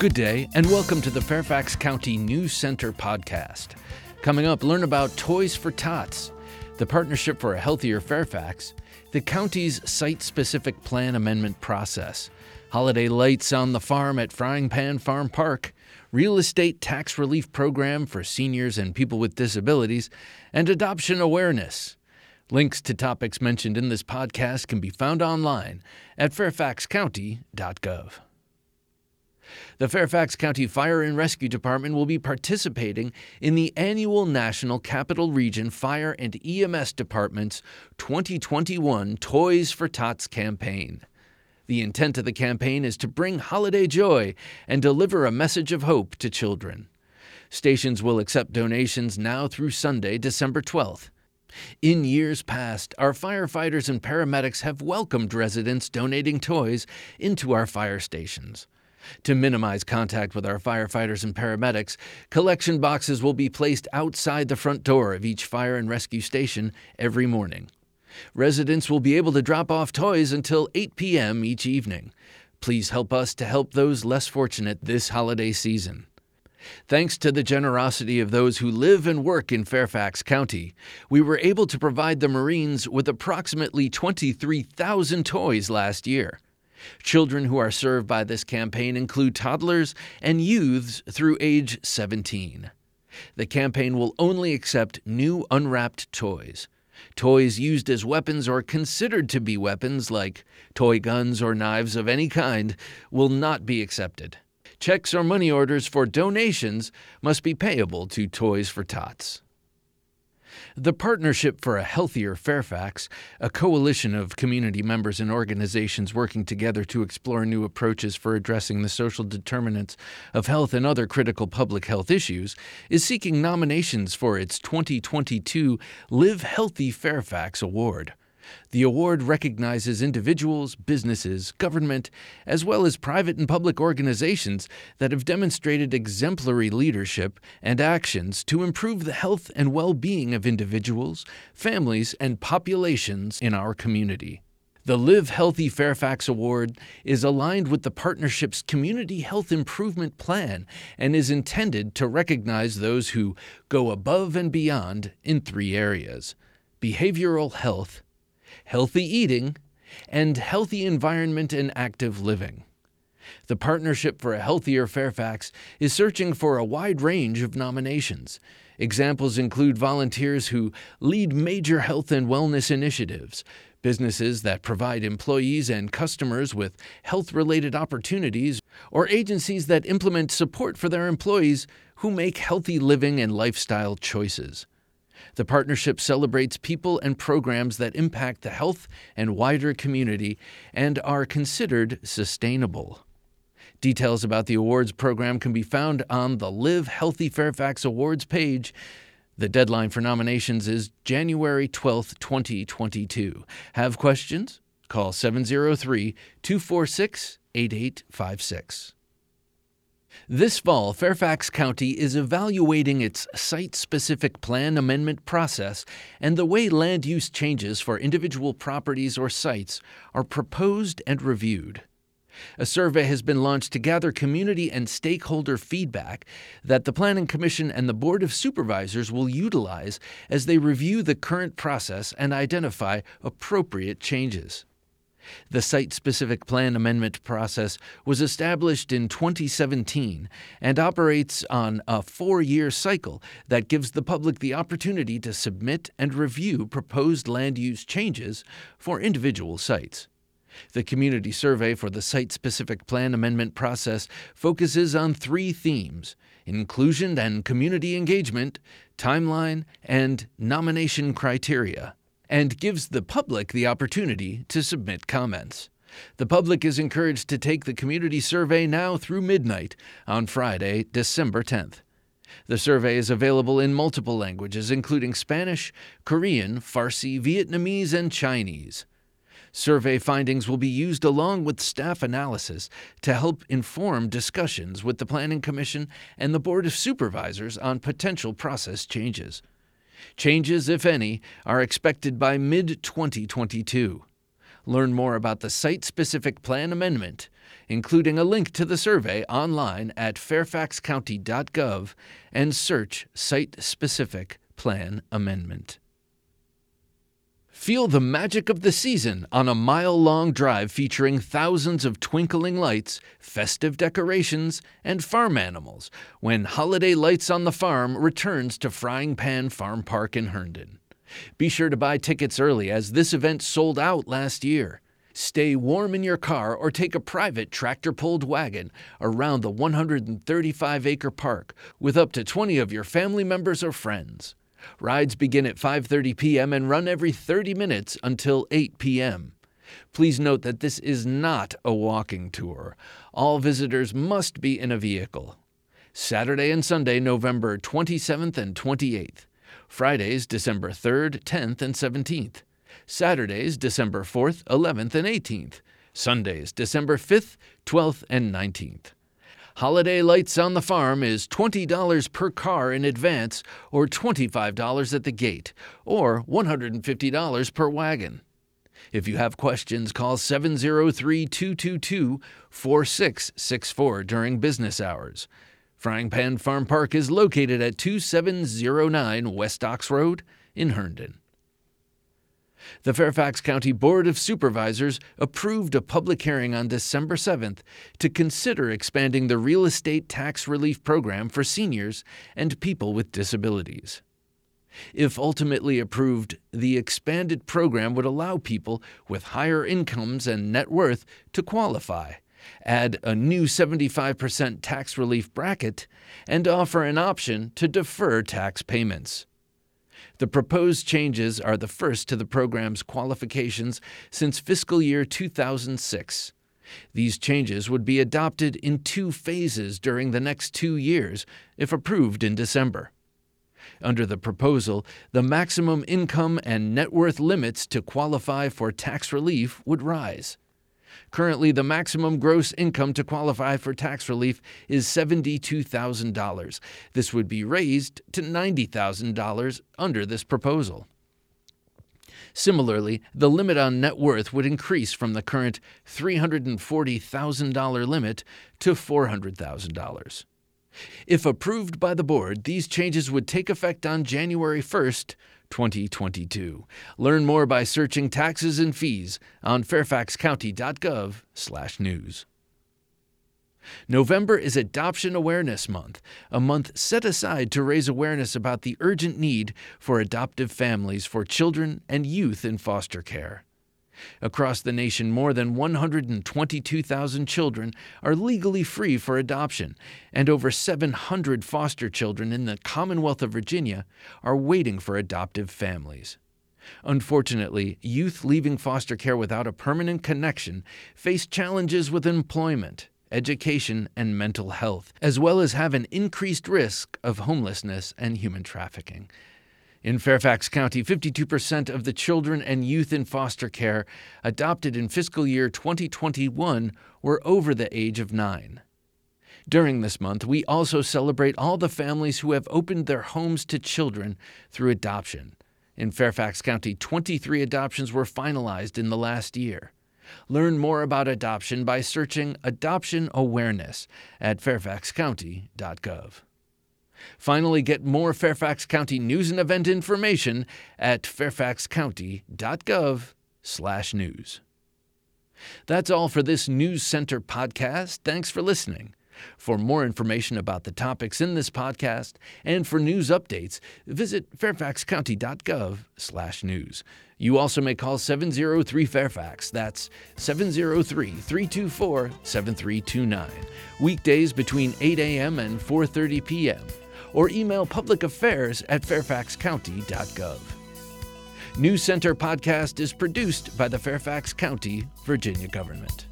Good day, and welcome to the Fairfax County News Center podcast. Coming up, learn about Toys for Tots, the Partnership for a Healthier Fairfax, the county's site specific plan amendment process, holiday lights on the farm at Frying Pan Farm Park, real estate tax relief program for seniors and people with disabilities, and adoption awareness. Links to topics mentioned in this podcast can be found online at fairfaxcounty.gov. The Fairfax County Fire and Rescue Department will be participating in the annual National Capital Region Fire and EMS Department's 2021 Toys for Tots campaign. The intent of the campaign is to bring holiday joy and deliver a message of hope to children. Stations will accept donations now through Sunday, December 12th. In years past, our firefighters and paramedics have welcomed residents donating toys into our fire stations. To minimize contact with our firefighters and paramedics, collection boxes will be placed outside the front door of each fire and rescue station every morning. Residents will be able to drop off toys until 8 p.m. each evening. Please help us to help those less fortunate this holiday season. Thanks to the generosity of those who live and work in Fairfax County, we were able to provide the Marines with approximately 23,000 toys last year. Children who are served by this campaign include toddlers and youths through age 17. The campaign will only accept new unwrapped toys. Toys used as weapons or considered to be weapons, like toy guns or knives of any kind, will not be accepted. Checks or money orders for donations must be payable to Toys for Tots. The Partnership for a Healthier Fairfax, a coalition of community members and organizations working together to explore new approaches for addressing the social determinants of health and other critical public health issues, is seeking nominations for its 2022 Live Healthy Fairfax Award. The award recognizes individuals, businesses, government, as well as private and public organizations that have demonstrated exemplary leadership and actions to improve the health and well being of individuals, families, and populations in our community. The Live Healthy Fairfax Award is aligned with the partnership's Community Health Improvement Plan and is intended to recognize those who go above and beyond in three areas behavioral health, healthy eating, and healthy environment and active living. The Partnership for a Healthier Fairfax is searching for a wide range of nominations. Examples include volunteers who lead major health and wellness initiatives, businesses that provide employees and customers with health related opportunities, or agencies that implement support for their employees who make healthy living and lifestyle choices. The partnership celebrates people and programs that impact the health and wider community and are considered sustainable. Details about the awards program can be found on the Live Healthy Fairfax Awards page. The deadline for nominations is January 12, 2022. Have questions? Call 703 246 8856. This fall, Fairfax County is evaluating its site specific plan amendment process and the way land use changes for individual properties or sites are proposed and reviewed. A survey has been launched to gather community and stakeholder feedback that the Planning Commission and the Board of Supervisors will utilize as they review the current process and identify appropriate changes. The site specific plan amendment process was established in 2017 and operates on a four year cycle that gives the public the opportunity to submit and review proposed land use changes for individual sites. The community survey for the site specific plan amendment process focuses on three themes inclusion and community engagement, timeline, and nomination criteria and gives the public the opportunity to submit comments. The public is encouraged to take the community survey now through midnight on Friday, December 10th. The survey is available in multiple languages, including Spanish, Korean, Farsi, Vietnamese, and Chinese. Survey findings will be used along with staff analysis to help inform discussions with the Planning Commission and the Board of Supervisors on potential process changes. Changes, if any, are expected by mid 2022. Learn more about the site specific plan amendment including a link to the survey online at fairfaxcounty.gov and search Site Specific Plan Amendment. Feel the magic of the season on a mile long drive featuring thousands of twinkling lights, festive decorations, and farm animals when Holiday Lights on the Farm returns to Frying Pan Farm Park in Herndon. Be sure to buy tickets early as this event sold out last year. Stay warm in your car or take a private tractor pulled wagon around the 135 acre park with up to 20 of your family members or friends. Rides begin at 5:30 p.m. and run every 30 minutes until 8 p.m. Please note that this is not a walking tour. All visitors must be in a vehicle. Saturday and Sunday, November 27th and 28th. Fridays, December 3rd, 10th, and 17th. Saturdays, December 4th, 11th, and 18th. Sundays, December 5th, 12th, and 19th. Holiday Lights on the Farm is $20 per car in advance or $25 at the gate or $150 per wagon. If you have questions, call 703 222 4664 during business hours. Frying Pan Farm Park is located at 2709 West Ox Road in Herndon. The Fairfax County Board of Supervisors approved a public hearing on December 7th to consider expanding the real estate tax relief program for seniors and people with disabilities. If ultimately approved, the expanded program would allow people with higher incomes and net worth to qualify, add a new 75% tax relief bracket, and offer an option to defer tax payments. The proposed changes are the first to the program's qualifications since fiscal year 2006. These changes would be adopted in two phases during the next two years, if approved in December. Under the proposal, the maximum income and net worth limits to qualify for tax relief would rise. Currently, the maximum gross income to qualify for tax relief is $72,000. This would be raised to $90,000 under this proposal. Similarly, the limit on net worth would increase from the current $340,000 limit to $400,000. If approved by the board, these changes would take effect on January 1st, 2022. Learn more by searching taxes and fees on fairfaxcounty.gov/news. November is Adoption Awareness Month, a month set aside to raise awareness about the urgent need for adoptive families for children and youth in foster care. Across the nation, more than 122,000 children are legally free for adoption, and over 700 foster children in the Commonwealth of Virginia are waiting for adoptive families. Unfortunately, youth leaving foster care without a permanent connection face challenges with employment, education, and mental health, as well as have an increased risk of homelessness and human trafficking. In Fairfax County, 52% of the children and youth in foster care adopted in fiscal year 2021 were over the age of nine. During this month, we also celebrate all the families who have opened their homes to children through adoption. In Fairfax County, 23 adoptions were finalized in the last year. Learn more about adoption by searching Adoption Awareness at fairfaxcounty.gov. Finally, get more Fairfax County news and event information at fairfaxcounty.gov/news. That's all for this News Center podcast. Thanks for listening. For more information about the topics in this podcast and for news updates, visit fairfaxcounty.gov/news. You also may call 703 Fairfax. That's 703 324 7329. Weekdays between 8 a.m. and 4:30 p.m or email publicaffairs at fairfaxcounty.gov. News Center podcast is produced by the Fairfax County, Virginia government.